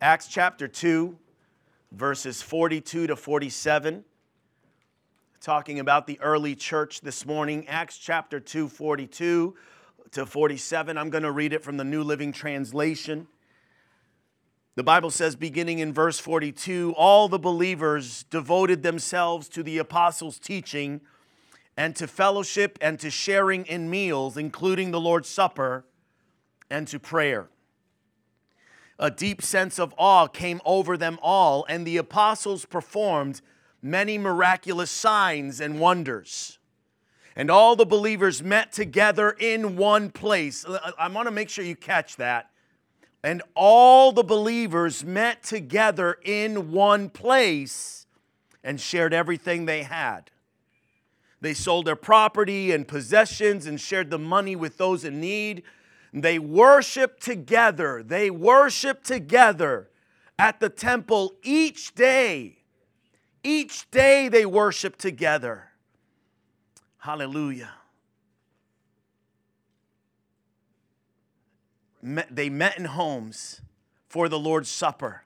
Acts chapter 2, verses 42 to 47. Talking about the early church this morning. Acts chapter 2, 42 to 47. I'm going to read it from the New Living Translation. The Bible says, beginning in verse 42, all the believers devoted themselves to the apostles' teaching and to fellowship and to sharing in meals, including the Lord's Supper, and to prayer. A deep sense of awe came over them all, and the apostles performed many miraculous signs and wonders. And all the believers met together in one place. I want to make sure you catch that. And all the believers met together in one place and shared everything they had. They sold their property and possessions and shared the money with those in need. They worship together. They worship together at the temple each day. Each day they worship together. Hallelujah. They met in homes for the Lord's Supper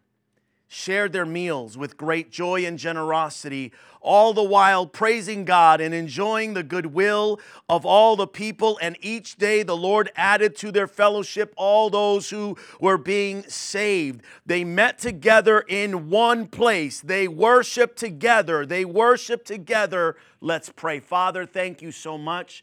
shared their meals with great joy and generosity, all the while praising God and enjoying the goodwill of all the people. And each day the Lord added to their fellowship all those who were being saved. They met together in one place, they worshiped together. They worshiped together. Let's pray. Father, thank you so much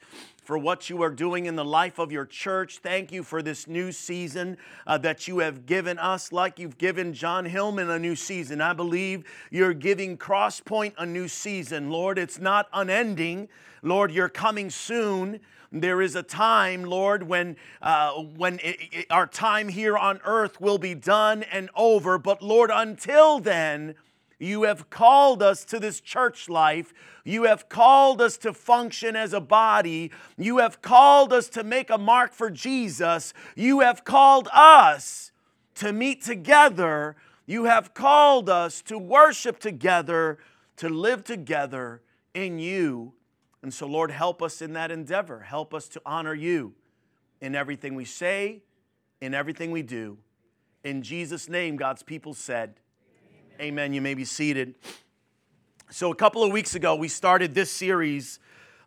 for what you are doing in the life of your church. Thank you for this new season uh, that you have given us, like you've given John Hillman a new season. I believe you're giving Crosspoint a new season. Lord, it's not unending. Lord, you're coming soon. There is a time, Lord, when, uh, when it, it, our time here on earth will be done and over. But Lord, until then, you have called us to this church life. You have called us to function as a body. You have called us to make a mark for Jesus. You have called us to meet together. You have called us to worship together, to live together in you. And so, Lord, help us in that endeavor. Help us to honor you in everything we say, in everything we do. In Jesus' name, God's people said, Amen. You may be seated. So, a couple of weeks ago, we started this series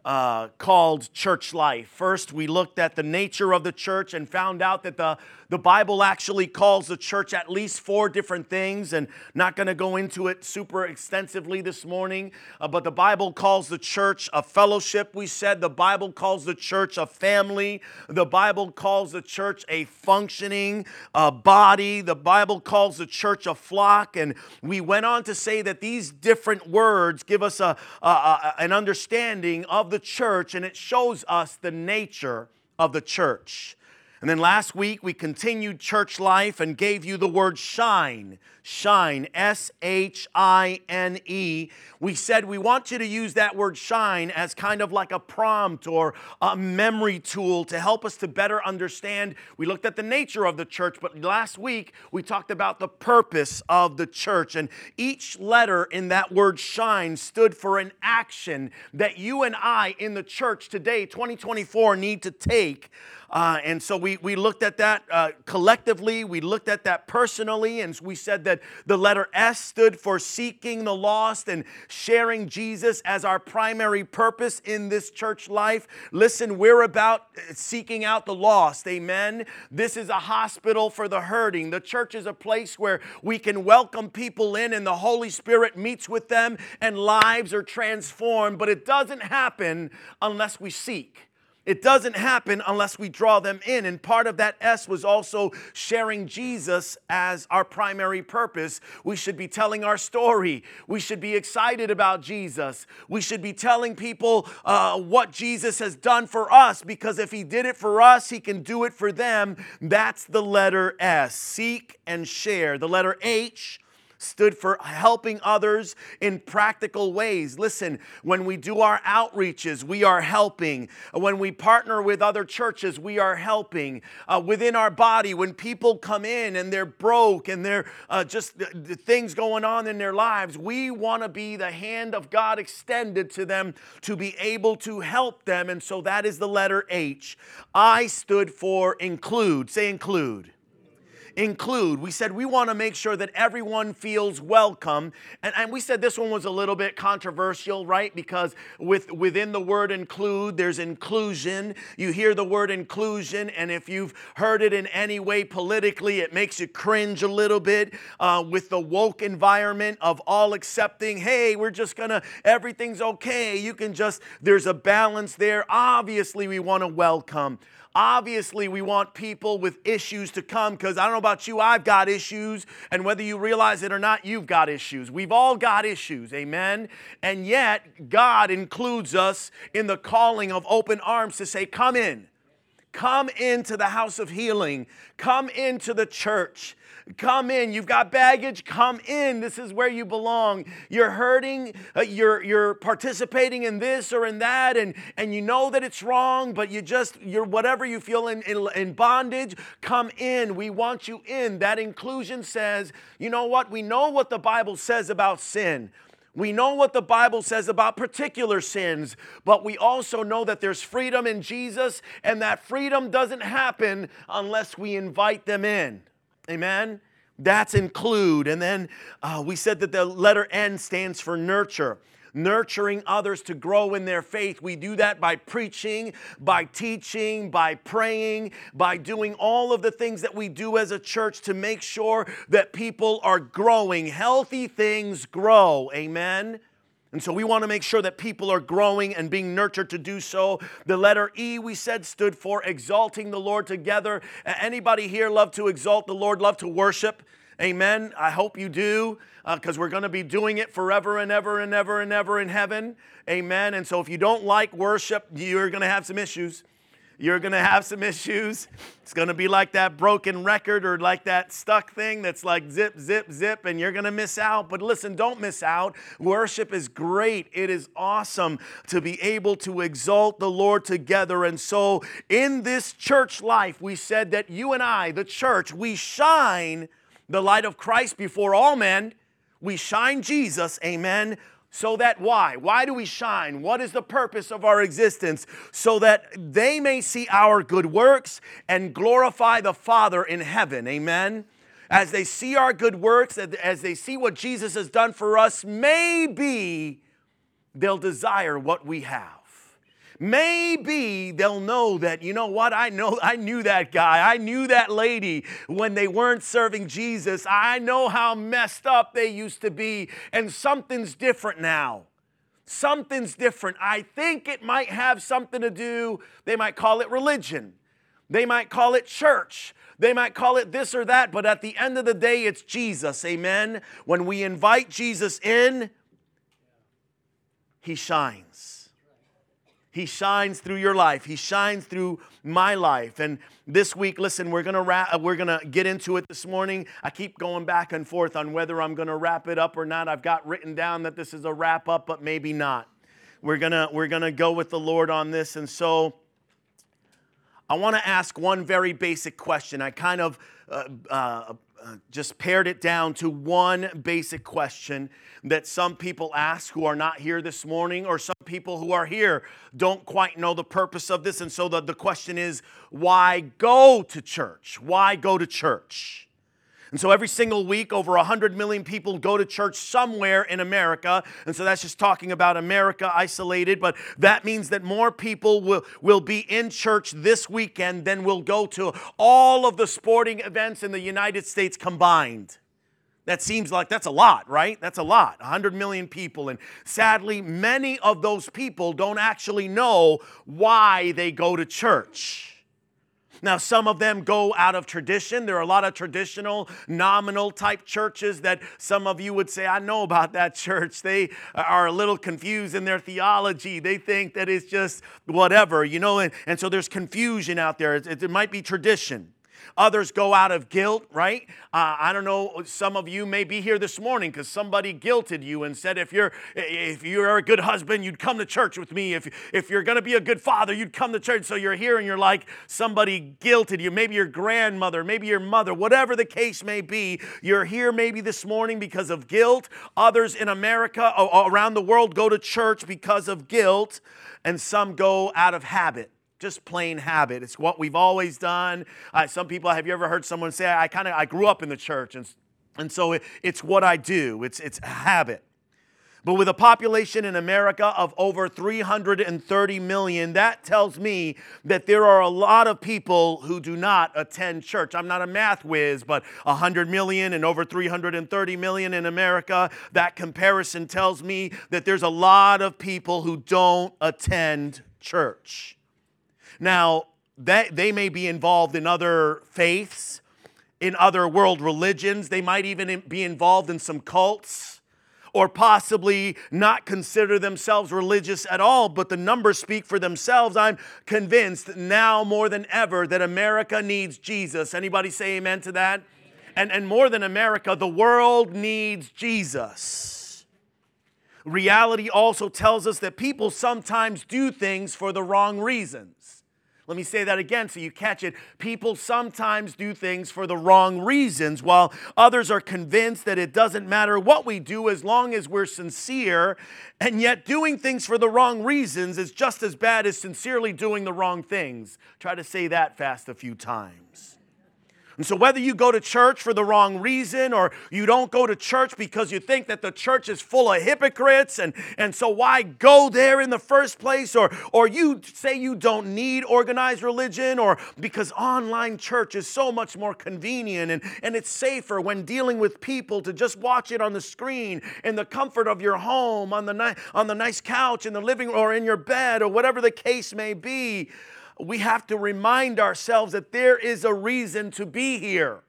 uh, called Church Life. First, we looked at the nature of the church and found out that the the Bible actually calls the church at least four different things, and not going to go into it super extensively this morning, uh, but the Bible calls the church a fellowship. We said the Bible calls the church a family. The Bible calls the church a functioning uh, body. The Bible calls the church a flock. And we went on to say that these different words give us a, a, a an understanding of the church, and it shows us the nature of the church. And then last week we continued church life and gave you the word shine. Shine, S H I N E. We said we want you to use that word shine as kind of like a prompt or a memory tool to help us to better understand. We looked at the nature of the church, but last week we talked about the purpose of the church. And each letter in that word shine stood for an action that you and I in the church today, 2024, need to take uh, and so we, we looked at that uh, collectively, we looked at that personally, and we said that the letter S stood for seeking the lost and sharing Jesus as our primary purpose in this church life. Listen, we're about seeking out the lost, amen. This is a hospital for the hurting. The church is a place where we can welcome people in and the Holy Spirit meets with them and lives are transformed, but it doesn't happen unless we seek. It doesn't happen unless we draw them in. And part of that S was also sharing Jesus as our primary purpose. We should be telling our story. We should be excited about Jesus. We should be telling people uh, what Jesus has done for us because if He did it for us, He can do it for them. That's the letter S. Seek and share. The letter H stood for helping others in practical ways. Listen, when we do our outreaches, we are helping. When we partner with other churches, we are helping. Uh, within our body, when people come in and they're broke and they're uh, just the, things going on in their lives, we want to be the hand of God extended to them to be able to help them. And so that is the letter H. I stood for include. Say include. Include. We said we want to make sure that everyone feels welcome. And, and we said this one was a little bit controversial, right? Because with, within the word include, there's inclusion. You hear the word inclusion, and if you've heard it in any way politically, it makes you cringe a little bit uh, with the woke environment of all accepting, hey, we're just gonna, everything's okay. You can just, there's a balance there. Obviously, we want to welcome. Obviously, we want people with issues to come because I don't know about you, I've got issues. And whether you realize it or not, you've got issues. We've all got issues, amen? And yet, God includes us in the calling of open arms to say, Come in. Come into the house of healing. Come into the church. Come in. You've got baggage. Come in. This is where you belong. You're hurting. Uh, you're, you're participating in this or in that, and, and you know that it's wrong, but you just, you're whatever you feel in, in, in bondage. Come in. We want you in. That inclusion says, you know what? We know what the Bible says about sin. We know what the Bible says about particular sins, but we also know that there's freedom in Jesus, and that freedom doesn't happen unless we invite them in. Amen? That's include. And then uh, we said that the letter N stands for nurture nurturing others to grow in their faith. We do that by preaching, by teaching, by praying, by doing all of the things that we do as a church to make sure that people are growing. Healthy things grow. Amen. And so we want to make sure that people are growing and being nurtured to do so. The letter E we said stood for exalting the Lord together. Anybody here love to exalt the Lord, love to worship? Amen. I hope you do because uh, we're going to be doing it forever and ever and ever and ever in heaven. Amen. And so if you don't like worship, you're going to have some issues. You're going to have some issues. It's going to be like that broken record or like that stuck thing that's like zip, zip, zip, and you're going to miss out. But listen, don't miss out. Worship is great. It is awesome to be able to exalt the Lord together. And so, in this church life, we said that you and I, the church, we shine the light of Christ before all men. We shine Jesus, amen, so that why? Why do we shine? What is the purpose of our existence? So that they may see our good works and glorify the Father in heaven. Amen. As they see our good works, as they see what Jesus has done for us, maybe they'll desire what we have maybe they'll know that, you know what, I know, I knew that guy, I knew that lady when they weren't serving Jesus. I know how messed up they used to be, and something's different now. Something's different. I think it might have something to do, they might call it religion, they might call it church. They might call it this or that, but at the end of the day, it's Jesus. Amen. When we invite Jesus in, he shines. He shines through your life. He shines through my life. And this week, listen, we're gonna wrap, we're gonna get into it this morning. I keep going back and forth on whether I'm gonna wrap it up or not. I've got written down that this is a wrap up, but maybe not. We're gonna we're gonna go with the Lord on this, and so I want to ask one very basic question. I kind of uh, uh, uh, just pared it down to one basic question that some people ask who are not here this morning, or some people who are here don't quite know the purpose of this. And so the, the question is why go to church? Why go to church? And so every single week, over 100 million people go to church somewhere in America. And so that's just talking about America isolated. But that means that more people will, will be in church this weekend than will go to all of the sporting events in the United States combined. That seems like that's a lot, right? That's a lot. 100 million people. And sadly, many of those people don't actually know why they go to church. Now, some of them go out of tradition. There are a lot of traditional, nominal type churches that some of you would say, I know about that church. They are a little confused in their theology. They think that it's just whatever, you know, and, and so there's confusion out there. It, it might be tradition. Others go out of guilt, right? Uh, I don't know. Some of you may be here this morning because somebody guilted you and said, if you're if you're a good husband, you'd come to church with me. If if you're going to be a good father, you'd come to church. So you're here and you're like somebody guilted you. Maybe your grandmother, maybe your mother, whatever the case may be. You're here maybe this morning because of guilt. Others in America, or around the world, go to church because of guilt, and some go out of habit just plain habit. It's what we've always done. Uh, some people, have you ever heard someone say, I kind of, I grew up in the church, and, and so it, it's what I do. It's, it's a habit. But with a population in America of over 330 million, that tells me that there are a lot of people who do not attend church. I'm not a math whiz, but 100 million and over 330 million in America, that comparison tells me that there's a lot of people who don't attend church. Now, that, they may be involved in other faiths, in other world religions, they might even be involved in some cults or possibly not consider themselves religious at all, but the numbers speak for themselves. I'm convinced now more than ever that America needs Jesus. Anybody say amen to that? And, and more than America, the world needs Jesus. Reality also tells us that people sometimes do things for the wrong reasons. Let me say that again so you catch it. People sometimes do things for the wrong reasons, while others are convinced that it doesn't matter what we do as long as we're sincere. And yet, doing things for the wrong reasons is just as bad as sincerely doing the wrong things. Try to say that fast a few times. And so, whether you go to church for the wrong reason or you don't go to church because you think that the church is full of hypocrites, and, and so why go there in the first place, or, or you say you don't need organized religion, or because online church is so much more convenient and, and it's safer when dealing with people to just watch it on the screen in the comfort of your home, on the, ni- on the nice couch, in the living room, or in your bed, or whatever the case may be we have to remind ourselves that there is a reason to be here.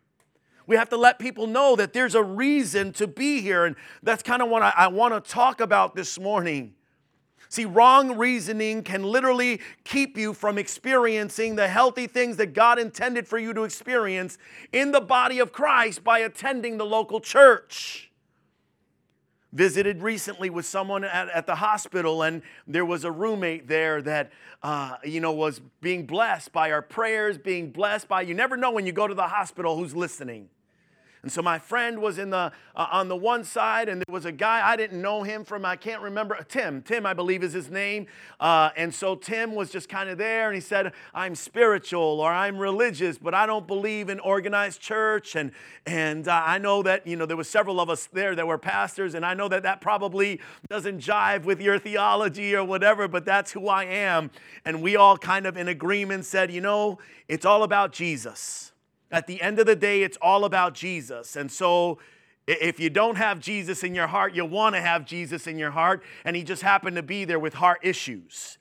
We have to let people know that there's a reason to be here. And that's kind of what I, I want to talk about this morning. See, wrong reasoning can literally keep you from experiencing the healthy things that God intended for you to experience in the body of Christ by attending the local church visited recently with someone at, at the hospital, and there was a roommate there that, uh, you know, was being blessed by our prayers, being blessed by, you never know when you go to the hospital who's listening. And so my friend was in the uh, on the one side, and there was a guy I didn't know him from I can't remember Tim. Tim, I believe, is his name. Uh, and so Tim was just kind of there, and he said, "I'm spiritual or I'm religious, but I don't believe in organized church." And and uh, I know that you know there were several of us there that were pastors, and I know that that probably doesn't jive with your theology or whatever, but that's who I am. And we all kind of in agreement said, you know, it's all about Jesus. At the end of the day, it's all about Jesus. And so, if you don't have Jesus in your heart, you want to have Jesus in your heart, and he just happened to be there with heart issues.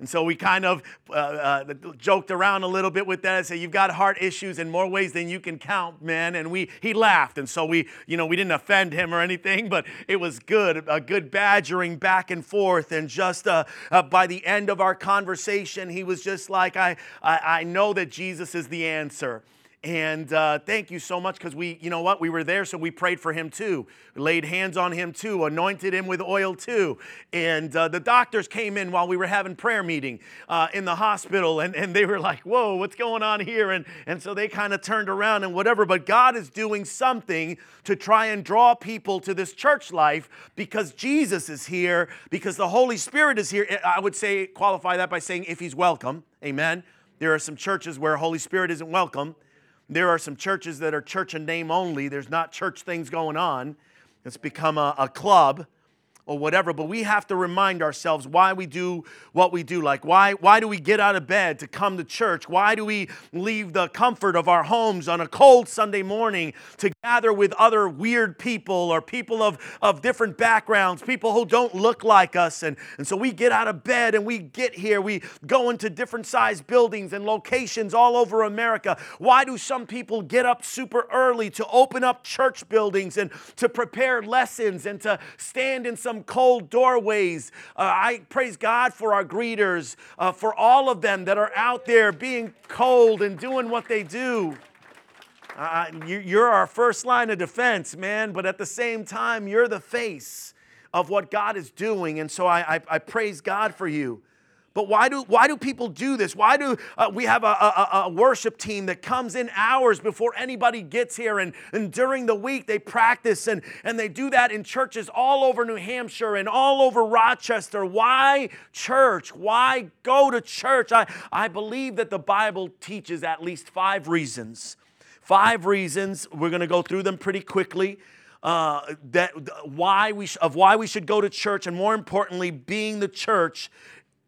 And so we kind of uh, uh, joked around a little bit with that and said, "You've got heart issues in more ways than you can count, man." And we he laughed, and so we, you know, we didn't offend him or anything, but it was good, a good badgering back and forth. And just uh, uh by the end of our conversation, he was just like, "I, I, I know that Jesus is the answer." And uh, thank you so much because we, you know what, we were there, so we prayed for him too, laid hands on him too, anointed him with oil too. And uh, the doctors came in while we were having prayer meeting uh, in the hospital, and, and they were like, whoa, what's going on here? And, and so they kind of turned around and whatever. But God is doing something to try and draw people to this church life because Jesus is here, because the Holy Spirit is here. I would say, qualify that by saying, if he's welcome. Amen. There are some churches where Holy Spirit isn't welcome. There are some churches that are church and name only. There's not church things going on. It's become a, a club or whatever, but we have to remind ourselves why we do what we do. Like, why, why do we get out of bed to come to church? Why do we leave the comfort of our homes on a cold Sunday morning to gather with other weird people or people of, of different backgrounds, people who don't look like us? And, and so we get out of bed and we get here. We go into different sized buildings and locations all over America. Why do some people get up super early to open up church buildings and to prepare lessons and to stand in some some cold doorways. Uh, I praise God for our greeters, uh, for all of them that are out there being cold and doing what they do. Uh, you, are our first line of defense, man, but at the same time, you're the face of what God is doing. And so I, I, I praise God for you. But why do, why do people do this? Why do uh, we have a, a, a, worship team that comes in hours before anybody gets here? And, and during the week, they practice and, and they do that in churches all over New Hampshire and all over Rochester. Why church? Why go to church? I, I believe that the Bible teaches at least five reasons. Five reasons. We're going to go through them pretty quickly. Uh, that why we sh- of why we should go to church, and more importantly, being the church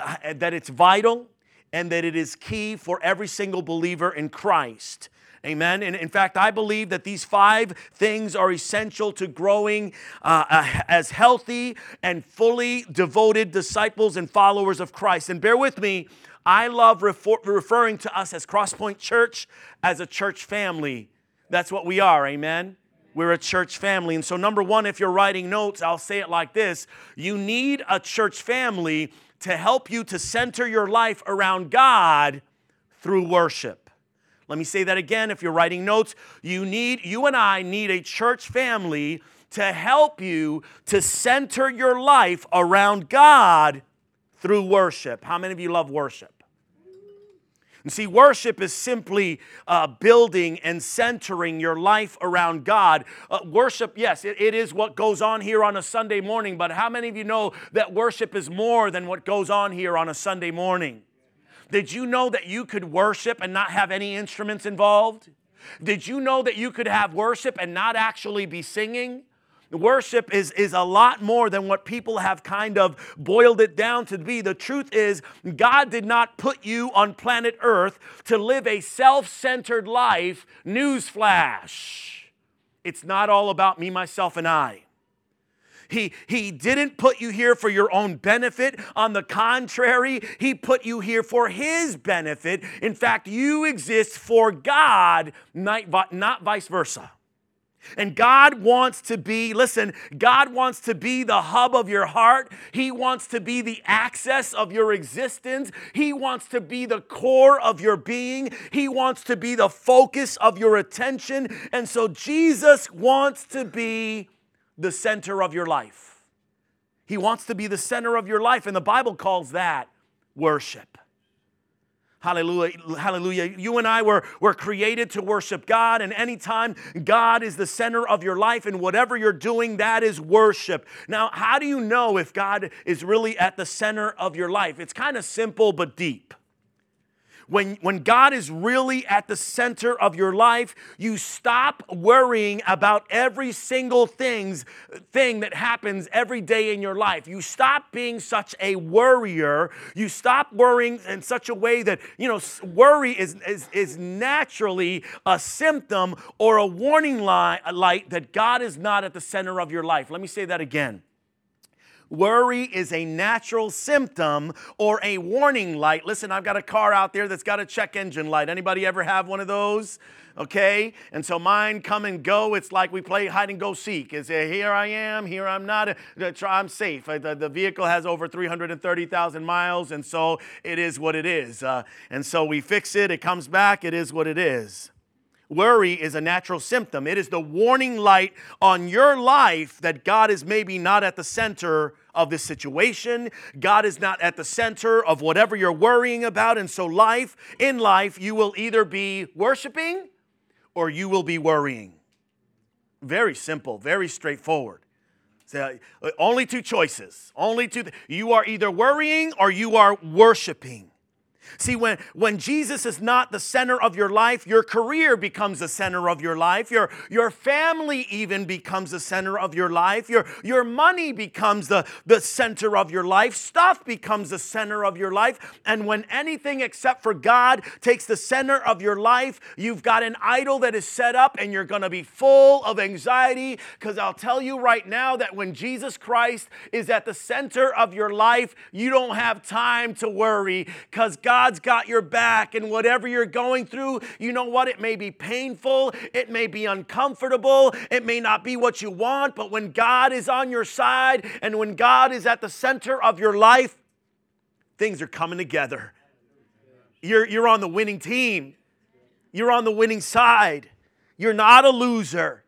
uh, that it's vital and that it is key for every single believer in Christ. Amen. And in fact, I believe that these five things are essential to growing uh, as healthy and fully devoted disciples and followers of Christ. And bear with me, I love refer- referring to us as Crosspoint Church as a church family. That's what we are. Amen. We're a church family. And so, number one, if you're writing notes, I'll say it like this you need a church family to help you to center your life around God through worship. Let me say that again. If you're writing notes, you need, you and I need a church family to help you to center your life around God through worship. How many of you love worship? And see, worship is simply uh, building and centering your life around God. Uh, worship, yes, it, it is what goes on here on a Sunday morning, but how many of you know that worship is more than what goes on here on a Sunday morning? Did you know that you could worship and not have any instruments involved? Did you know that you could have worship and not actually be singing? Worship is, is a lot more than what people have kind of boiled it down to be. The truth is, God did not put you on planet Earth to live a self centered life. Newsflash. It's not all about me, myself, and I. He, he didn't put you here for your own benefit. On the contrary, He put you here for His benefit. In fact, you exist for God, not, not vice versa. And God wants to be, listen, God wants to be the hub of your heart. He wants to be the access of your existence. He wants to be the core of your being. He wants to be the focus of your attention. And so Jesus wants to be the center of your life. He wants to be the center of your life. And the Bible calls that worship. Hallelujah. Hallelujah. You and I were, were created to worship God, and anytime God is the center of your life and whatever you're doing, that is worship. Now, how do you know if God is really at the center of your life? It's kind of simple but deep. When, when God is really at the center of your life, you stop worrying about every single things, thing that happens every day in your life. You stop being such a worrier. You stop worrying in such a way that, you know, worry is, is, is naturally a symptom or a warning light, that God is not at the center of your life. Let me say that again. Worry is a natural symptom or a warning light. Listen, I've got a car out there that's got a check engine light. Anybody ever have one of those? Okay? And so mine come and go. It's like we play hide and go seek. Is it here I am, here I'm not. Uh, I'm safe. Uh, the, the vehicle has over 330,000 miles, and so it is what it is. Uh, and so we fix it, it comes back, it is what it is. Worry is a natural symptom. It is the warning light on your life that God is maybe not at the center of this situation. God is not at the center of whatever you're worrying about. And so, life, in life, you will either be worshiping or you will be worrying. Very simple, very straightforward. So, uh, only two choices. Only two. You are either worrying or you are worshiping. See, when, when Jesus is not the center of your life, your career becomes the center of your life. Your, your family even becomes the center of your life. Your, your money becomes the, the center of your life. Stuff becomes the center of your life. And when anything except for God takes the center of your life, you've got an idol that is set up and you're going to be full of anxiety. Because I'll tell you right now that when Jesus Christ is at the center of your life, you don't have time to worry because God God's got your back, and whatever you're going through, you know what? It may be painful, it may be uncomfortable, it may not be what you want, but when God is on your side and when God is at the center of your life, things are coming together. You're, you're on the winning team, you're on the winning side. You're not a loser.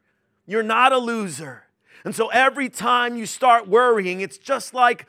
You're not a loser. And so every time you start worrying, it's just like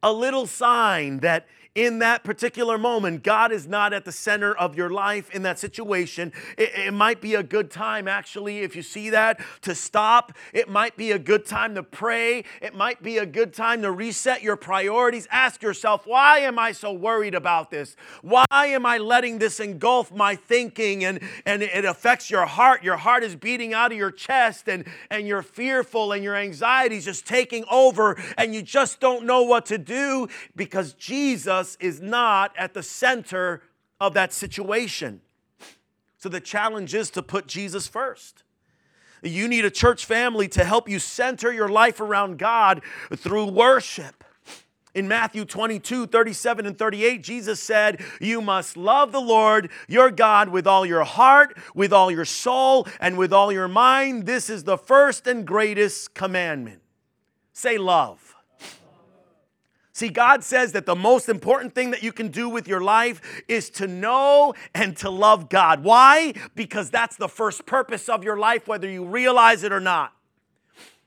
a little sign that in that particular moment, God is not at the center of your life in that situation, it, it, might be a good time, actually, if you see that, to stop. It might be a good time to pray. It might be a good time to reset your priorities. Ask yourself, why am I so worried about this? Why am I letting this engulf my thinking and, and it affects your heart? Your heart is beating out of your chest and, and you're fearful and your anxiety is just taking over and you just don't know what to do because Jesus Jesus is not at the center of that situation. So the challenge is to put Jesus first. You need a church family to help you center your life around God through worship. In Matthew 22, 37, and 38, Jesus said, You must love the Lord your God with all your heart, with all your soul, and with all your mind. This is the first and greatest commandment. Say love. See, God says that the most important thing that you can do with your life is to know and to love God. Why? Because that's the first purpose of your life, whether you realize it or not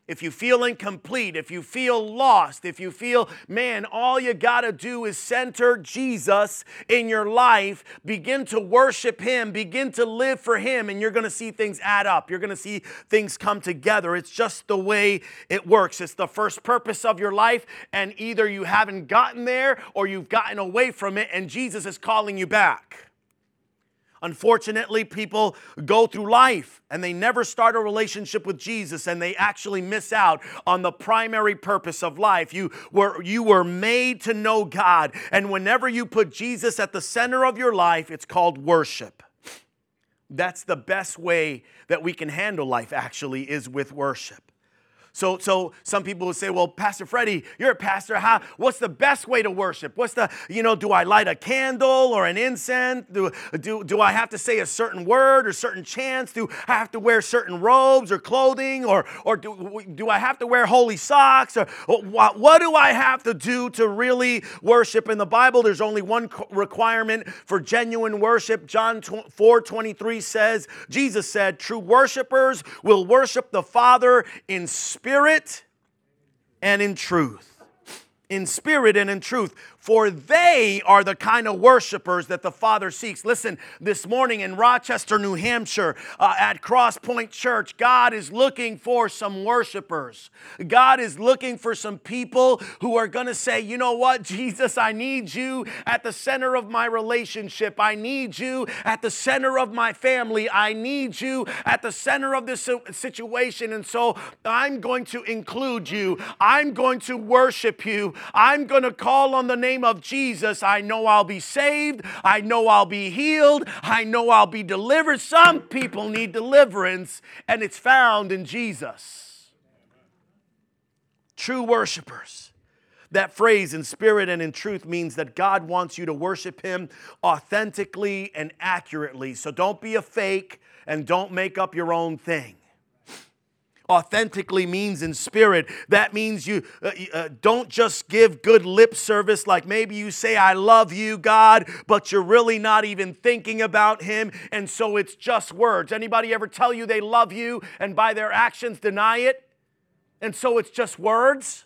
if you feel incomplete, if you feel lost, if you feel, man, all you got to do is center Jesus in your life, begin to worship Him, begin to live for Him, and you're going to see things add up. You're going to see things come together. It's just the way it works. It's the first purpose of your life, and either you haven't gotten there or you've gotten away from it, and Jesus is calling you back. Unfortunately, people go through life and they never start a relationship with Jesus and they actually miss out on the primary purpose of life. You were, you were made to know God. And whenever you put Jesus at the center of your life, it's called worship. That's the best way that we can handle life, actually, is with worship. So, so some people will say, well, Pastor Freddie, you're a pastor. How, what's the best way to worship? What's the, you know, do I light a candle or an incense? Do, do, do I have to say a certain word or certain chants? Do I have to wear certain robes or clothing? Or, or do, do I have to wear holy socks? Or what, what do I have to do to really worship? In the Bible, there's only one requirement for genuine worship. John 4 23 says, Jesus said, true worshipers will worship the Father in spirit spirit and in truth. In spirit and in truth for they are the kind of worshipers that the Father seeks. Listen, this morning in Rochester, New Hampshire, uh, at Crosspoint Church, God is looking for some worshipers. God is looking for some people who are going to say, you know what, Jesus, I need you at the center of my relationship. I need you at the center of my family. I need you at the center of this situation. And so I'm going to include you. I'm going to worship you. I'm going to call on the name name of Jesus, I know I'll be saved. I know I'll be healed. I know I'll be delivered. Some people need deliverance, and it's found in Jesus. True worshipers. That phrase, in spirit and in truth, means that God wants you to worship Him authentically and accurately. So don't be a fake and don't make up your own thing authentically means in spirit. That means you uh, uh, don't just give good lip service, like maybe you say, I love you, God, but you're really not even thinking about Him. And so it's just words. Anybody ever tell you they love you and by their actions deny it? And so it's just words?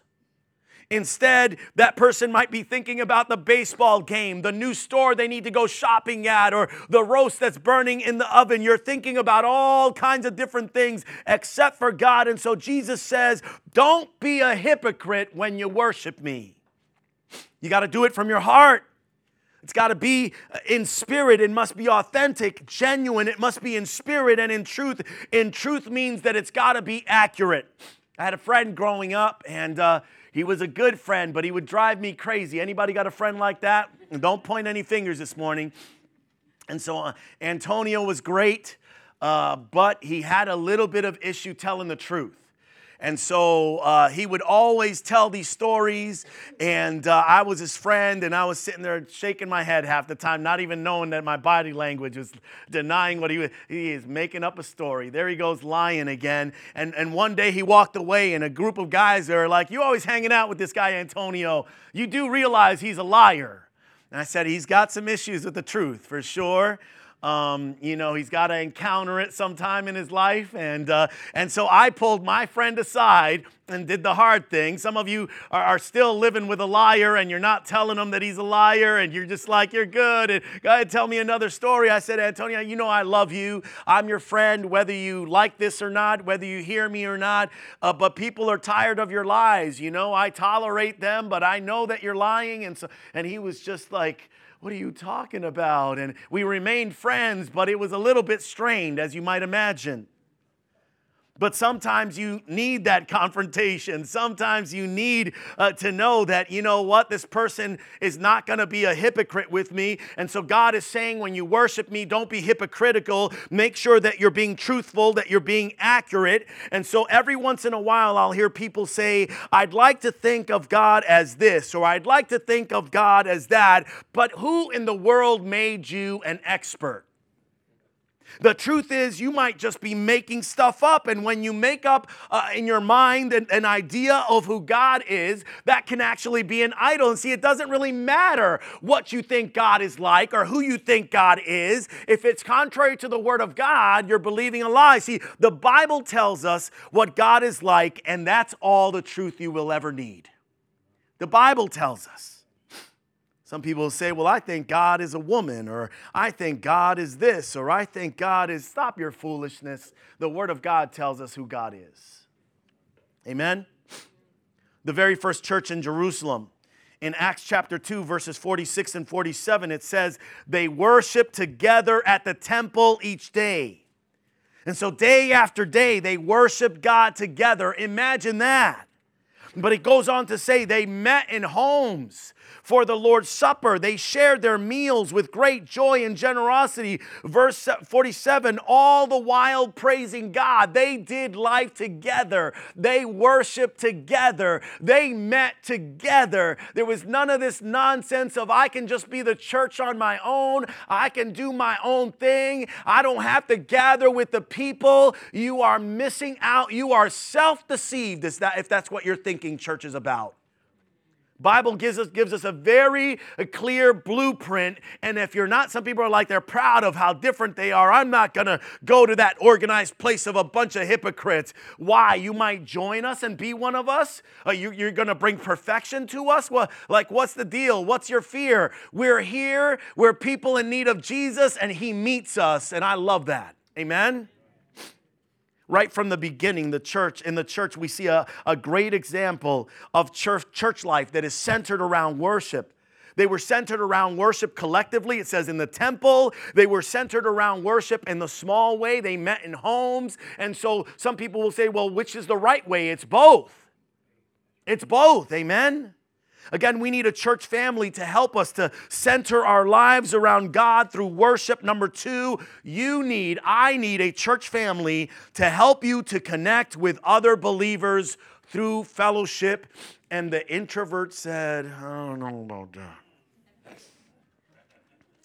Instead, that person might be thinking about the baseball game, the new store they need to go shopping at, or the roast that's burning in the oven. You're thinking about all kinds of different things except for God. And so Jesus says, Don't be a hypocrite when you worship me. You got to do it from your heart. It's got to be in spirit. It must be authentic, genuine. It must be in spirit and in truth. In truth means that it's got to be accurate. I had a friend growing up, and uh, he was a good friend, but he would drive me crazy. Anybody got a friend like that? Don't point any fingers this morning. And so uh, Antonio was great, uh, but he had a little bit of issue telling the truth. And so uh, he would always tell these stories, and uh, I was his friend, and I was sitting there shaking my head half the time, not even knowing that my body language was denying what he was. He is making up a story. There he goes lying again. And, and one day he walked away, and a group of guys are like, You always hanging out with this guy, Antonio. You do realize he's a liar. And I said, He's got some issues with the truth, for sure Um, you know, he's got to encounter it sometime in his life. And, uh, and so I pulled my friend aside and did the hard thing. Some of you are, are, still living with a liar and you're not telling him that he's a liar and you're just like, you're good. And go ahead, tell me another story. I said, Antonio, you know I love you. I'm your friend, whether you like this or not, whether you hear me or not. Uh, but people are tired of your lies. You know, I tolerate them, but I know that you're lying. And so, and he was just like, what are you talking about? And we remained friends, but it was a little bit strained, as you might imagine. But sometimes you need that confrontation. Sometimes you need uh, to know that, you know what, this person is not going to be a hypocrite with me. And so God is saying, when you worship me, don't be hypocritical. Make sure that you're being truthful, that you're being accurate. And so every once in a while, I'll hear people say, I'd like to think of God as this, or I'd like to think of God as that. But who in the world made you an expert? The truth is, you might just be making stuff up. And when you make up uh, in your mind an, an idea of who God is, that can actually be an idol. And see, it doesn't really matter what you think God is like or who you think God is. If it's contrary to the Word of God, you're believing a lie. See, the Bible tells us what God is like, and that's all the truth you will ever need. The Bible tells us. Some people say, well, I think God is a woman, or I think God is this, or I think God is. Stop your foolishness. The Word of God tells us who God is. Amen? The very first church in Jerusalem, in Acts chapter 2, verses 46 and 47, it says, they worship together at the temple each day. And so, day after day, they worship God together. Imagine that. But it goes on to say they met in homes for the Lord's Supper. They shared their meals with great joy and generosity. Verse 47 all the while praising God. They did life together, they worshiped together, they met together. There was none of this nonsense of I can just be the church on my own, I can do my own thing, I don't have to gather with the people. You are missing out. You are self deceived if that's what you're thinking church is about. Bible gives us, gives us a very a clear blueprint. And if you're not, some people are like they're proud of how different they are. I'm not going to go to that organized place of a bunch of hypocrites. Why? You might join us and be one of us? Uh, you, you're going to bring perfection to us? Well, like, what's the deal? What's your fear? We're here, we're people in need of Jesus, and He meets us. And I love that. Amen? Right from the beginning, the church, in the church, we see a, a great example of church, church life that is centered around worship. They were centered around worship collectively. It says in the temple, they were centered around worship in the small way. They met in homes. And so some people will say, well, which is the right way? It's both. It's both. Amen. Again, we need a church family to help us to center our lives around God through worship. Number two, you need, I need a church family to help you to connect with other believers through fellowship. And the introvert said, I don't know about that.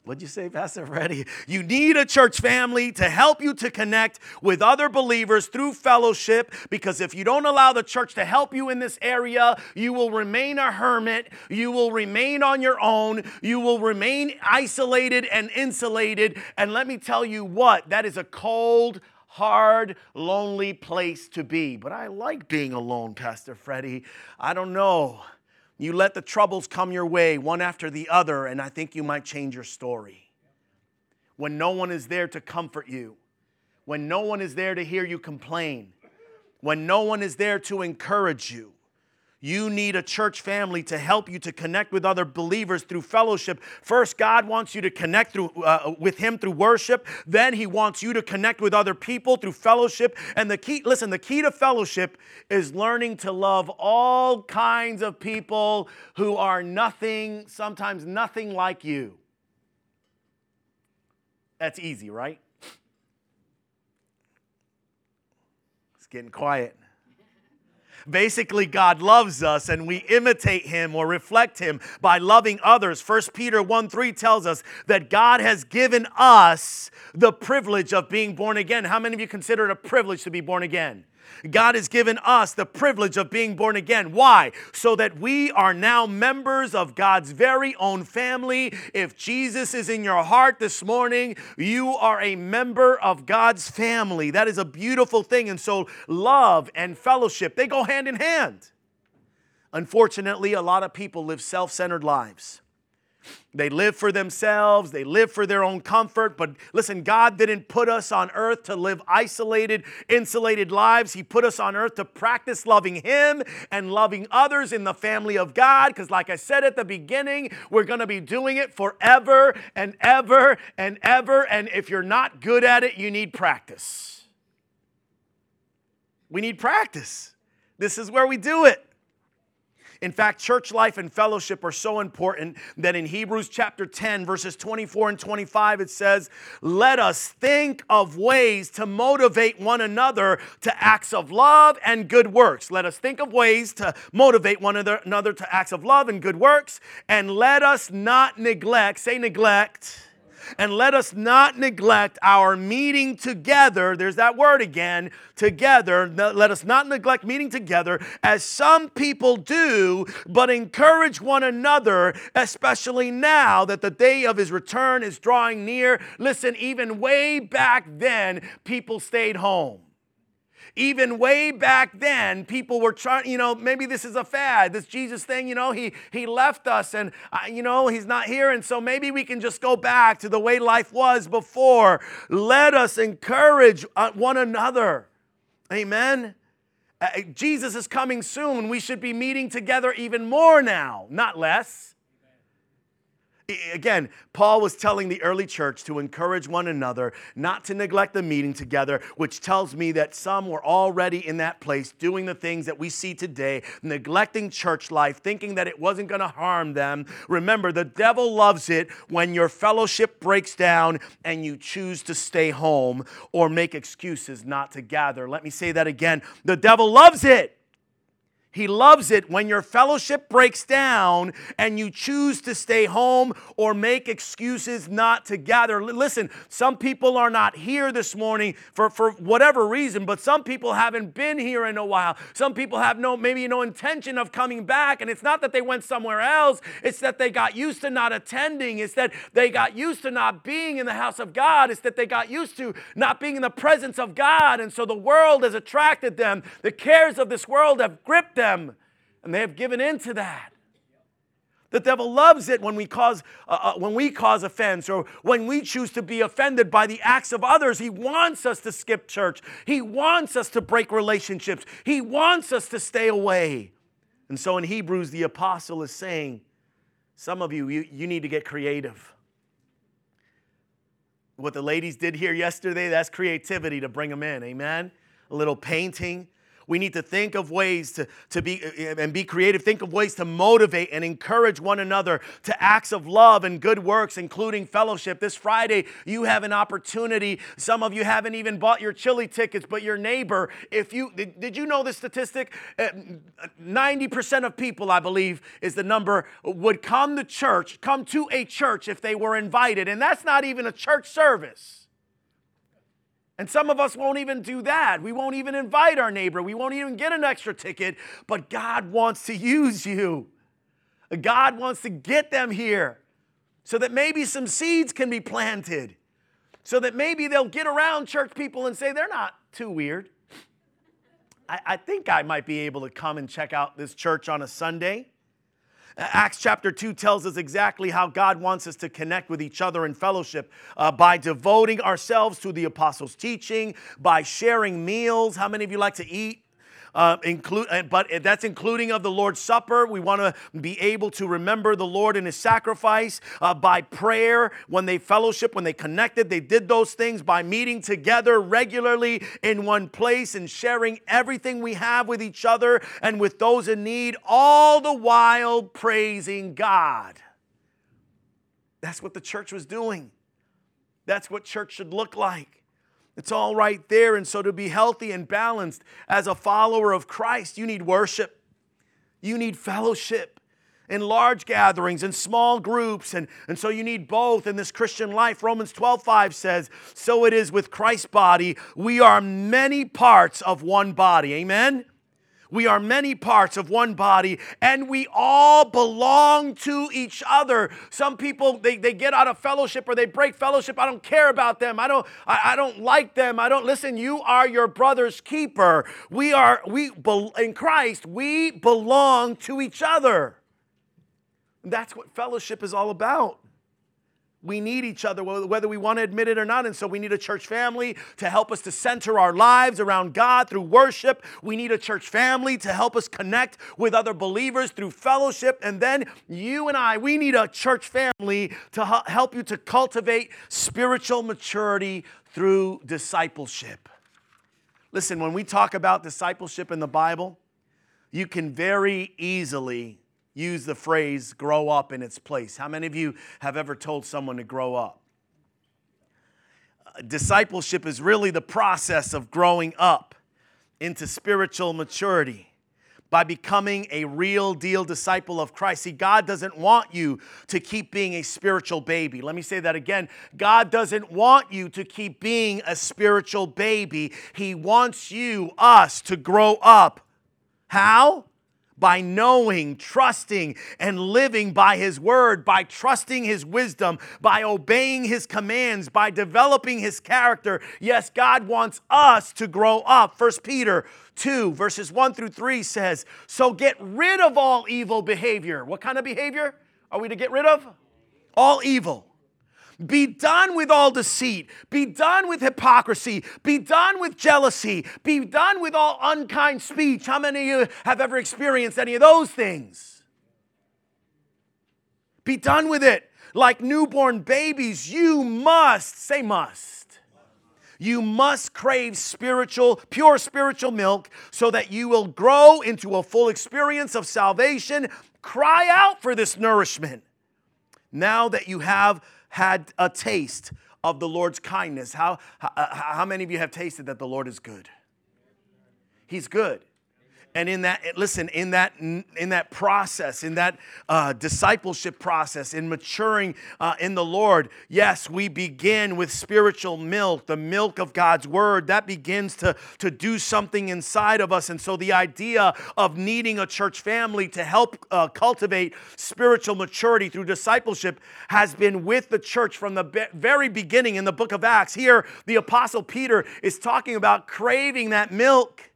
What'd you say, Pastor Freddie? You need a church family to help you to connect with other believers through fellowship because if you don't allow the church to help you in this area, you will remain a hermit. You will remain on your own. You will remain isolated and insulated. And let me tell you what, that is a cold, hard, lonely place to be. But I like being alone, Pastor Freddie. I don't know. You let the troubles come your way one after the other, and I think you might change your story. When no one is there to comfort you, when no one is there to hear you complain, when no one is there to encourage you, you need a church family to help you to connect with other believers through fellowship. First, God wants you to connect through, uh, with Him through worship. Then, He wants you to connect with other people through fellowship. And the key, listen, the key to fellowship is learning to love all kinds of people who are nothing, sometimes nothing like you. That's easy, right? It's getting quiet. Basically, God loves us and we imitate him or reflect him by loving others. 1 Peter 1 3 tells us that God has given us the privilege of being born again. How many of you consider it a privilege to be born again? God has given us the privilege of being born again. Why? So that we are now members of God's very own family. If Jesus is in your heart this morning, you are a member of God's family. That is a beautiful thing. And so, love and fellowship, they go hand in hand. Unfortunately, a lot of people live self centered lives. They live for themselves, they live for their own comfort. But listen, God didn't put us on earth to live isolated, insulated lives. He put us on earth to practice loving Him and loving others in the family of God. Because, like I said at the beginning, we're going to be doing it forever and ever and ever. And if you're not good at it, you need practice. We need practice. This is where we do it. In fact, church life and fellowship are so important that in Hebrews chapter 10, verses 24 and 25, it says, Let us think of ways to motivate one another to acts of love and good works. Let us think of ways to motivate one another to acts of love and good works. And let us not neglect, say neglect and let us not neglect our meeting together. There's that word again, together. Let us not neglect meeting together as some people do, but encourage one another, especially now that the day of his return is drawing near. Listen, even way back then, people stayed home. Even way back then, people were trying, you know, maybe this is a fad, this Jesus thing, you know, he, he left us and, uh, you know, he's not here. And so maybe we can just go back to the way life was before. Let us encourage uh, one another. Amen. Uh, Jesus is coming soon. We should be meeting together even more now, not less. Again, Paul was telling the early church to encourage one another, not to neglect the meeting together, which tells me that some were already in that place doing the things that we see today, neglecting church life, thinking that it wasn't going to harm them. Remember, the devil loves it when your fellowship breaks down and you choose to stay home or make excuses not to gather. Let me say that again. The devil loves it he loves it when your fellowship breaks down and you choose to stay home or make excuses not to gather. Listen, some people are not here this morning for, for whatever reason, but some people haven't been here in a while. Some people have no, maybe no intention of coming back. And it's not that they went somewhere else, it's that they got used to not attending. It's that they got used to not being in the house of God. It's that they got used to not being in the presence of God. And so the world has attracted them, the cares of this world have gripped them them, and they have given in to that. The devil loves it when we cause uh, uh, when we cause offense or when we choose to be offended by the acts of others. He wants us to skip church. He wants us to break relationships. He wants us to stay away. And so in Hebrews, the apostle is saying, some of you, you, you need to get creative. What the ladies did here yesterday, that's creativity to bring them in. Amen. A little painting, we need to think of ways to, to be and be creative, think of ways to motivate and encourage one another to acts of love and good works, including fellowship. This Friday, you have an opportunity. Some of you haven't even bought your chili tickets, but your neighbor, if you did, did you know this statistic? 90% uh, of people, I believe, is the number, would come to church, come to a church if they were invited. And that's not even a church service. And some of us won't even do that. We won't even invite our neighbor. We won't even get an extra ticket. But God wants to use you. God wants to get them here so that maybe some seeds can be planted, so that maybe they'll get around church people and say, they're not too weird. I, I think I might be able to come and check out this church on a Sunday. Acts chapter 2 tells us exactly how God wants us to connect with each other in fellowship uh, by devoting ourselves to the apostles' teaching, by sharing meals. How many of you like to eat? Uh, include, uh, but that's including of the Lord's Supper. We want to be able to remember the Lord and His sacrifice uh, by prayer. When they fellowship, when they connected, they did those things by meeting together regularly in one place and sharing everything we have with each other and with those in need, all the while praising God. That's what the church was doing. That's what church should look like. It's all right there. And so, to be healthy and balanced as a follower of Christ, you need worship, you need fellowship. in large gatherings, in small groups, and, and so you need both in this Christian life. Romans 12 5 says, So it is with Christ's body. We are many parts of one body. Amen? We are many parts of one body and we all belong to each other. Some people, they, they get out of fellowship or they break fellowship. I don't care about them. I don't, I, I don't like them. I don't listen. You are your brother's keeper. We are, we, in Christ, we belong to each other. That's what fellowship is all about. We need each other, whether we want to admit it or not. And so we need a church family to help us to center our lives around God through worship. We need a church family to help us connect with other believers through fellowship. And then you and I, we need a church family to help you to cultivate spiritual maturity through discipleship. Listen, when we talk about discipleship in the Bible, you can very easily use the phrase grow up in its place. How many of you have ever told someone to grow up? Discipleship is really the process of growing up into spiritual maturity by becoming a real deal disciple of Christ. See, God doesn't want you to keep being a spiritual baby. Let me say that again. God doesn't want you to keep being a spiritual baby. He wants you, us, to grow up. How? By knowing, trusting, and living by His word, by trusting His wisdom, by obeying His commands, by developing His character. Yes, God wants us to grow up. 1 Peter 2, verses 1 through 3 says, So get rid of all evil behavior. What kind of behavior are we to get rid of? All evil be done with all deceit. Be done with hypocrisy. Be done with jealousy. Be done with all unkind speech. How many of you have ever experienced any of those things? Be done with it. Like newborn babies, you must, say must. You must crave spiritual, pure spiritual milk so that you will grow into a full experience of salvation. Cry out for this nourishment. Now that you have had a taste of the Lord's kindness. How, how, how many of you have tasted that the Lord is good? He's good and in that listen in that in that process in that uh, discipleship process in maturing uh, in the lord yes we begin with spiritual milk the milk of god's word. That begins to to do something inside of us. And so the idea of needing a church family to help uh, cultivate spiritual maturity through discipleship has been with the church from the be- very beginning in the book of acts. Here the apostle peter is talking about craving that milk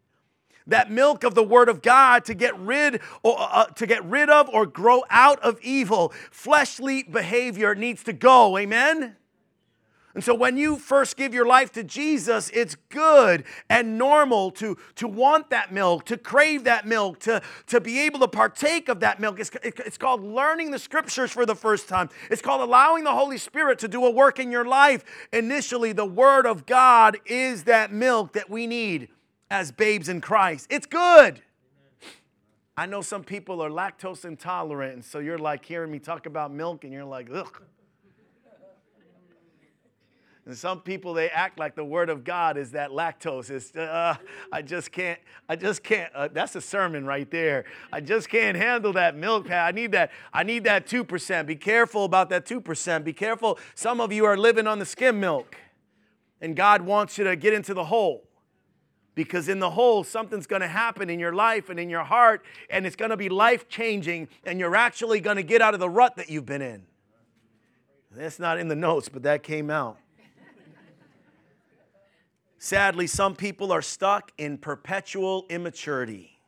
that milk of the word of God to get rid or, uh, uh, to get rid of or grow out of evil. Fleshly behavior needs to go. Amen. And so when you first give your life to Jesus, it's good and normal to, to want that milk, to crave that milk, to, to be able to partake of that milk. It's, it's called learning the scriptures for the first time. It's called allowing the Holy Spirit to do a work in your life. Initially, the Word of God is that milk that we need as babes in Christ. It's good. I know some people are lactose intolerant, and so you're like hearing me talk about milk, and you're like, ugh. And some people they act like the word of God is that lactose. Is uh, I just can't. I just can't. Uh, that's a sermon right there. I just can't handle that milk. I need that. I need that two percent. Be careful about that two percent. Be careful. Some of you are living on the skim milk, and God wants you to get into the whole because in the whole, something's going to happen in your life and in your heart, and it's going to be life changing, and you're actually going to get out of the rut that you've been in. That's not in the notes, but that came out. Sadly, some people are stuck in perpetual immaturity.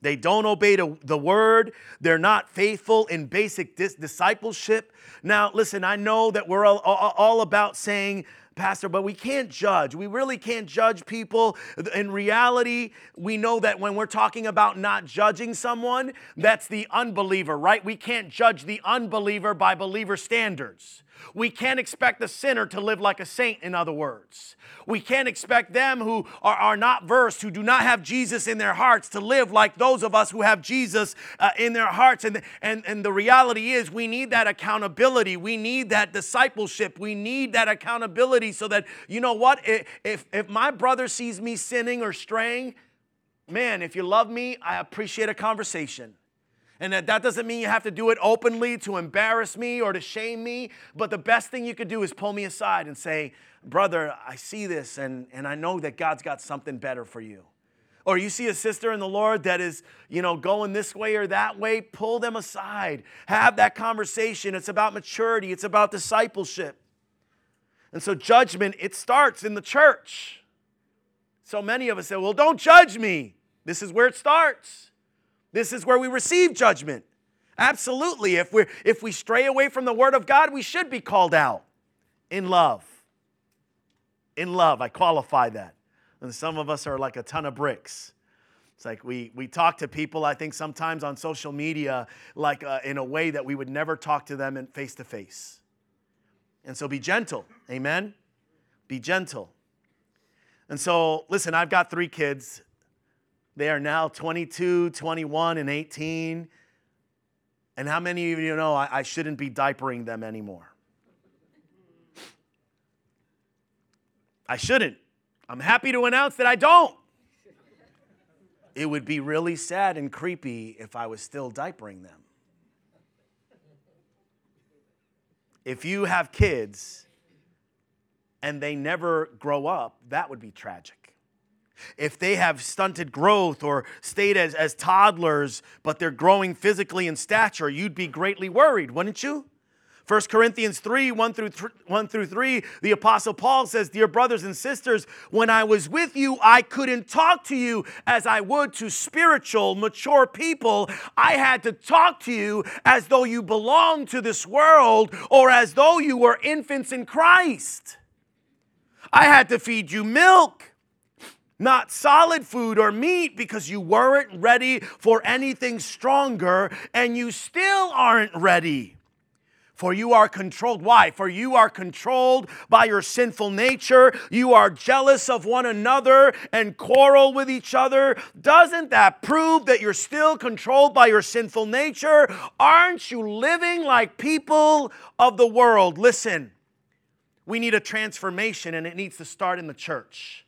They don't obey the word. They're not faithful in basic dis- discipleship. Now, listen, I know that we're all, all about saying Pastor, but we can't judge. We really can't judge people. In reality, we know that when we're talking about not judging someone, that's the unbeliever, right? We can't judge the unbeliever by believer standards. We can't expect the sinner to live like a saint, in other words. We can't expect them who are, are not versed, who do not have Jesus in their hearts, to live like those of us who have Jesus uh, in their hearts. And, and, and the reality is, we need that accountability. We need that discipleship. We need that accountability so that, you know what, if, if my brother sees me sinning or straying, man, if you love me, I appreciate a conversation. And that, that doesn't mean you have to do it openly to embarrass me or to shame me. But the best thing you could do is pull me aside and say, Brother, I see this and, and I know that God's got something better for you. Or you see a sister in the Lord that is, you know, going this way or that way, pull them aside. Have that conversation. It's about maturity, it's about discipleship. And so judgment, it starts in the church. So many of us say, well, don't judge me. This is where it starts. This is where we receive judgment. Absolutely. If, we if we stray away from the Word of God, we should be called out in love. In love, I qualify that. And some of us are like a ton of bricks. It's like we, we talk to people, I think sometimes on social media, like uh, in a way that we would never talk to them face to face. And so be gentle. Amen? Be gentle. And so, listen, I've got three kids. They are now 22, 21, and 18. And how many of you know I, I shouldn't be diapering them anymore? I shouldn't. I'm happy to announce that I don't. It would be really sad and creepy if I was still diapering them. If you have kids and they never grow up, that would be tragic. If they have stunted growth or stayed as, as toddlers, but they're growing physically in stature, you'd be greatly worried, wouldn't you? 1 Corinthians 3 1 through, 1 through 3, the Apostle Paul says, Dear brothers and sisters, when I was with you, I couldn't talk to you as I would to spiritual, mature people. I had to talk to you as though you belonged to this world or as though you were infants in Christ. I had to feed you milk not solid food or meat because you weren't ready for anything stronger and you still aren't ready. For you are controlled. Why? For you are controlled by your sinful nature. You are jealous of one another and quarrel with each other. Doesn't that prove that you're still controlled by your sinful nature? Aren't you living like people of the world? Listen, we need a transformation and it needs to start in the church.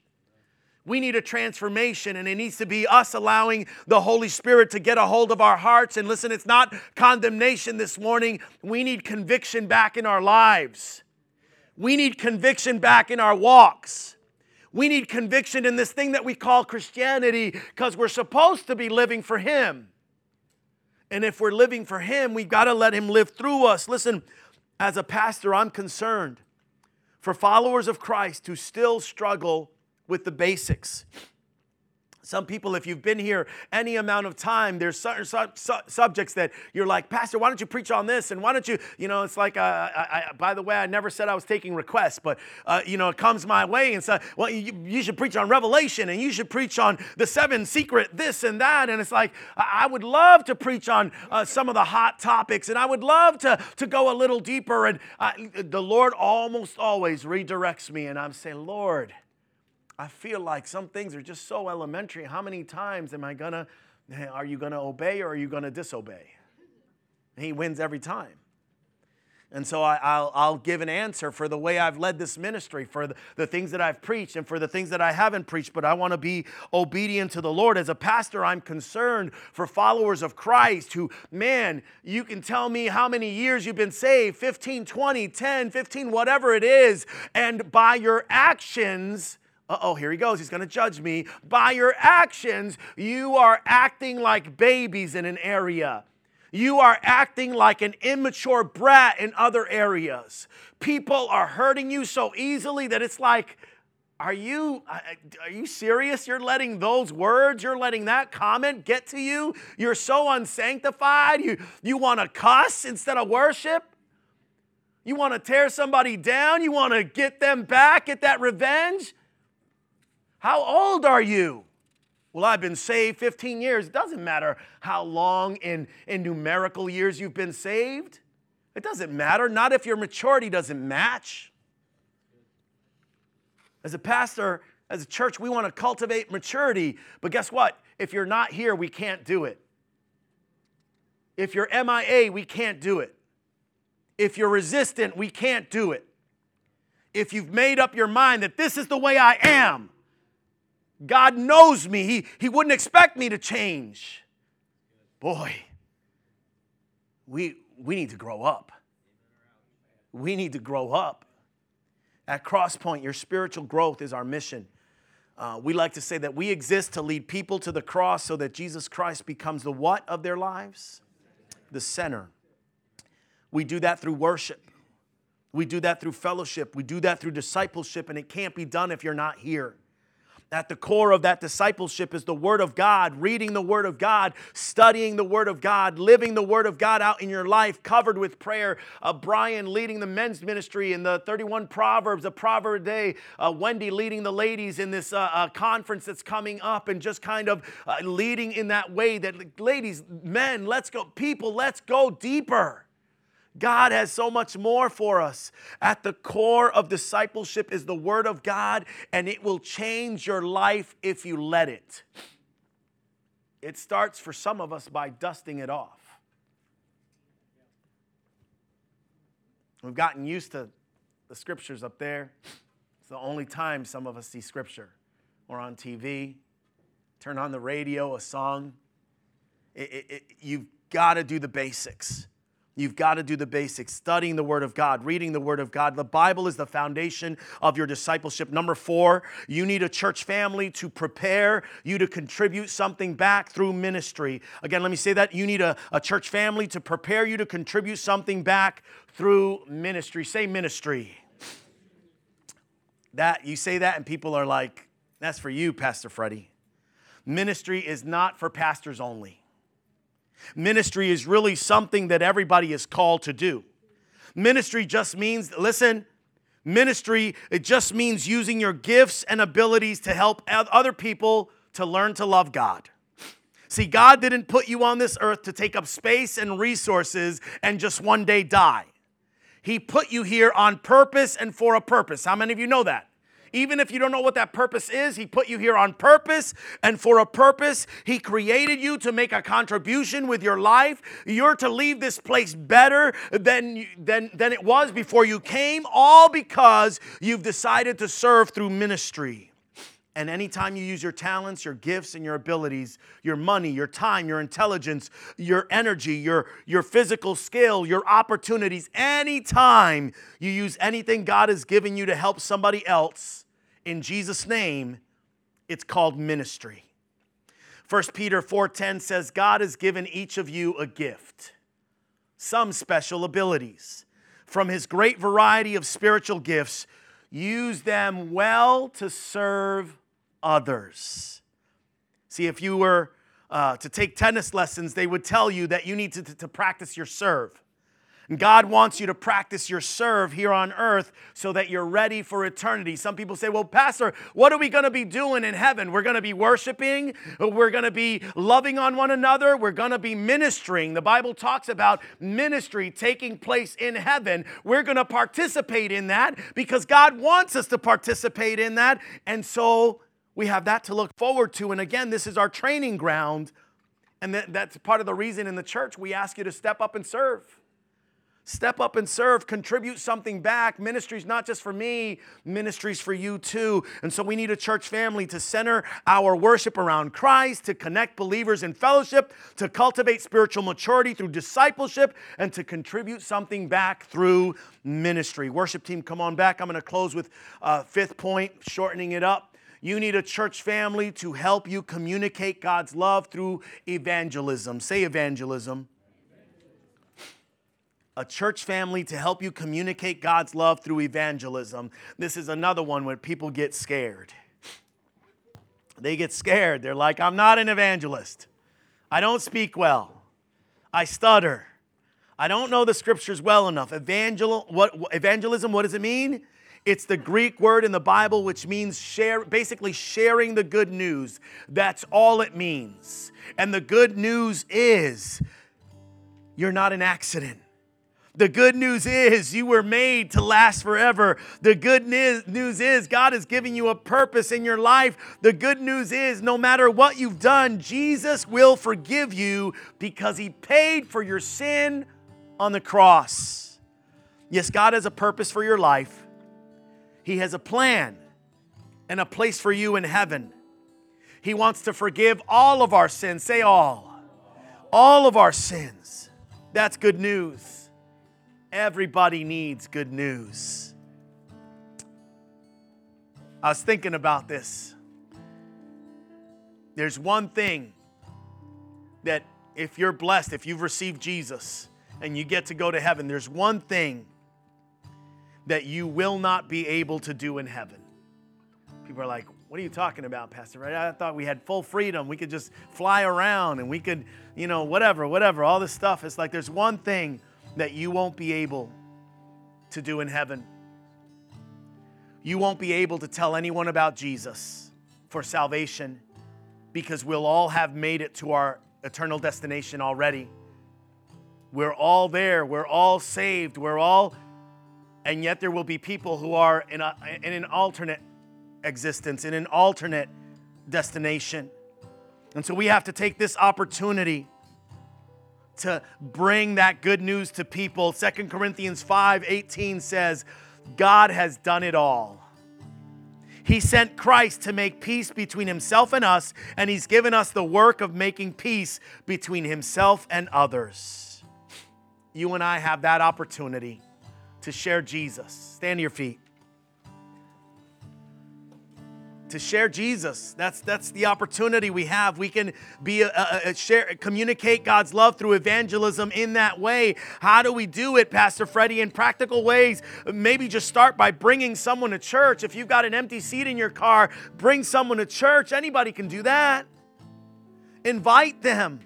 We need a transformation, and it needs to be us allowing the Holy Spirit to get a hold of our hearts. And listen, it's not condemnation this morning. We need conviction back in our lives. We need conviction back in our walks. We need conviction in this thing that we call Christianity because we're supposed to be living for Him. And if we're living for Him, we've got to let Him live through us. Listen, as a pastor, I'm concerned for followers of Christ who still struggle with the basics. Some people, if you've been here any amount of time, there's certain su- su- subjects that you're like, Pastor, why don't you preach on this? And why don't you, you know, it's like, uh, I, I, by the way, I never said I was taking requests, but, uh, you know, it comes my way and says, well, you, you, should preach on Revelation and you should preach on the seven secret this and that. And it's like, I would love to preach on uh, some of the hot topics and I would love to, to go a little deeper. And the Lord almost always redirects me. And I'm saying, Lord, I feel like some things are just so elementary. How many times am I gonna, are you gonna obey or are you gonna disobey? He wins every time. And so I, will give an answer for the way I've led this ministry, for the, the, things that I've preached, and for the things that I haven't preached. But I want to be obedient to the Lord. As a pastor, I'm concerned for followers of Christ who, man, you can tell me how many years you've been saved 15, 20, 10, 15, whatever it is. And by your actions, uh oh, here he goes. He's going to judge me. By your actions, you are acting like babies in an area. You are acting like an immature brat in other areas. People are hurting you so easily that it's like, are you are you serious? You're letting those words, you're letting that comment get to you? You're so unsanctified. You you want to cuss instead of worship? You want to tear somebody down? You want to get them back, get that revenge? How old are you? Well, I've been saved 15 years. It doesn't matter how long in, in numerical years you've been saved. It doesn't matter, not if your maturity doesn't match. As a pastor, as a church, we want to cultivate maturity, but guess what? If you're not here, we can't do it. If you're MIA, we can't do it. If you're resistant, we can't do it. If you've made up your mind that this is the way I am, God knows me. He, he wouldn't expect me to change. Boy, we, we need to grow up. We need to grow up. At Crosspoint, your spiritual growth is our mission. Uh, we like to say that we exist to lead people to the cross so that Jesus Christ becomes the what of their lives? The center. We do that through worship. We do that through fellowship. We do that through discipleship, and it can't be done if you're not here. At the core of that discipleship is the Word of God, reading the Word of God, studying the Word of God, living the Word of God out in your life, covered with prayer. Uh, Brian leading the men's ministry in the 31 Proverbs, a proverb day. Uh, Wendy leading the ladies in this uh, uh conference that's coming up, and just kind of uh, leading in that way that, ladies, men, let's go, people, let's go deeper. God has so much more for us. At the core of discipleship is the Word of God, and it will change your life if you let it. It starts for some of us by dusting it off. We've gotten used to the scriptures up there. It's the only time some of us see scripture. Or on TV, turn on the radio, a song. It, it, it, you've got to do the basics. You've got to do the basics, studying the Word of God, reading the Word of God. The Bible is the foundation of your discipleship. Number four, you need a church family to prepare you to contribute something back through ministry. Again, let me say that. You need a, a church family to prepare you to contribute something back through ministry. Say ministry. That you say that, and people are like, that's for you, Pastor Freddie. Ministry is not for pastors only. Ministry is really something that everybody is called to do. Ministry just means, listen, ministry, it just means using your gifts and abilities to help other people to learn to love God. See, God didn't put you on this earth to take up space and resources and just one day die. He put you here on purpose and for a purpose. How many of you know that? Even if you don't know what that purpose is, He put you here on purpose and for a purpose. He created you to make a contribution with your life. You're to leave this place better than, than, than it was before you came, all because you've decided to serve through ministry. And anytime you use your talents, your gifts, and your abilities, your money, your time, your intelligence, your energy, your, your physical skill, your opportunities, anytime you use anything God has given you to help somebody else, in Jesus' name, it's called ministry. 1 Peter 4:10 says God has given each of you a gift, some special abilities. From his great variety of spiritual gifts, use them well to serve others. See, if you were uh, to take tennis lessons, they would tell you that you need to, to, to practice your serve. And God wants you to practice your serve here on earth so that you're ready for eternity. Some people say, Well, Pastor, what are we going to be doing in heaven? We're going to be worshiping, we're going to be loving on one another, we're going to be ministering. The Bible talks about ministry taking place in heaven. We're going to participate in that because God wants us to participate in that. And so we have that to look forward to. And again, this is our training ground. And that's part of the reason in the church we ask you to step up and serve. Step up and serve, contribute something back. Ministry's not just for me, ministry's for you too. And so we need a church family to center our worship around Christ, to connect believers in fellowship, to cultivate spiritual maturity through discipleship, and to contribute something back through ministry. Worship team, come on back. I'm going to close with a fifth point, shortening it up. You need a church family to help you communicate God's love through evangelism. Say evangelism a church family to help you communicate God's love through evangelism. This is another one where people get scared. They get scared. They're like, I'm not an evangelist. I don't speak well. I stutter. I don't know the scriptures well enough. Evangel, what, evangelism, what does it mean? It's the Greek word in the Bible which means share, basically sharing the good news. That's all it means. And the good news is you're not an accident. The good news is you were made to last forever. The good news is God is giving you a purpose in your life. The good news is no matter what you've done, Jesus will forgive you because he paid for your sin on the cross. Yes, God has a purpose for your life, He has a plan and a place for you in heaven. He wants to forgive all of our sins. Say all. All of our sins. That's good news. Everybody needs good news. I was thinking about this. There's one thing that if you're blessed, if you've received Jesus and you get to go to heaven, there's one thing that you will not be able to do in heaven. People are like, what are you talking about, Pastor? Right? I thought we had full freedom. We could just fly around and we could, you know, whatever, whatever, all this stuff. It's like there's one thing that you won't be able to do in heaven. You won't be able to tell anyone about Jesus for salvation because we'll all have made it to our eternal destination already. We're all there. We're all saved. We're all, and yet there will be people who are in, a, in an alternate existence, in an alternate destination. And so we have to take this opportunity to bring that good news to people. Second Corinthians 5 18 says, God has done it all. He sent Christ to make peace between himself and us, and he's given us the work of making peace between himself and others. You and I have that opportunity to share Jesus. Stand to your feet to share Jesus. That's that's the opportunity we have. We can be a, a, a, share communicate God's love through evangelism in that way. How do we do it, Pastor Freddie? In practical ways, maybe just start by bringing someone to church. If you've got an empty seat in your car, bring someone to church. Anybody can do that. Invite them.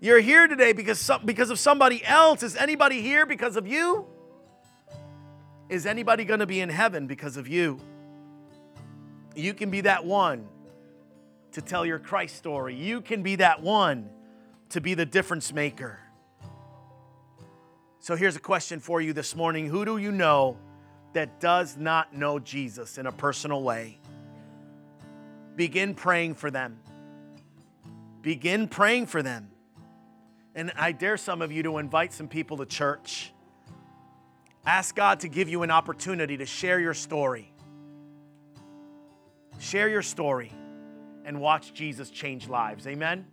You're here today because some, because of somebody else. Is anybody here because of you? Is anybody going to be in heaven because of you? You can be that one to tell your Christ story. You can be that one to be the difference maker. So here's a question for you this morning Who do you know that does not know Jesus in a personal way? Begin praying for them. Begin praying for them. And I dare some of you to invite some people to church. Ask God to give you an opportunity to share your story. Share your story and watch Jesus change lives. Amen?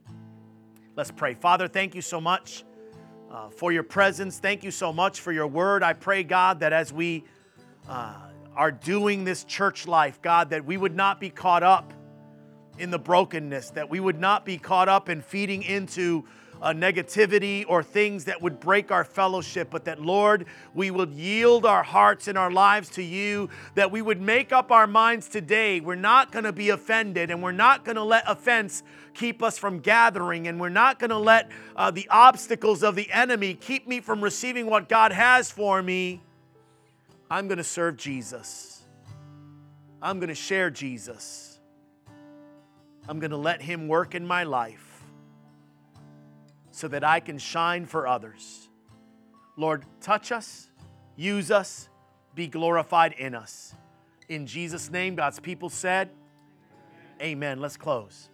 Let's pray. Father, thank you so much uh, for your presence. Thank you so much for your word. I pray, God, that as we uh, are doing this church life, God, that we would not be caught up in the brokenness, that we would not be caught up in feeding into uh, negativity or things that would break our fellowship, but that, Lord, we would yield our hearts and our lives to you, that we would make up our minds today. We're not going to be offended, and we're not going to let offense keep us from gathering, and we're not going to let uh, the obstacles of the enemy keep me from receiving what God has for me. I'm going to serve Jesus. I'm going to share Jesus. I'm going to let Him work in my life so that I can shine for others. Lord, touch us, use us, be glorified in us. In Jesus' name, God's people said, Amen. Let's close.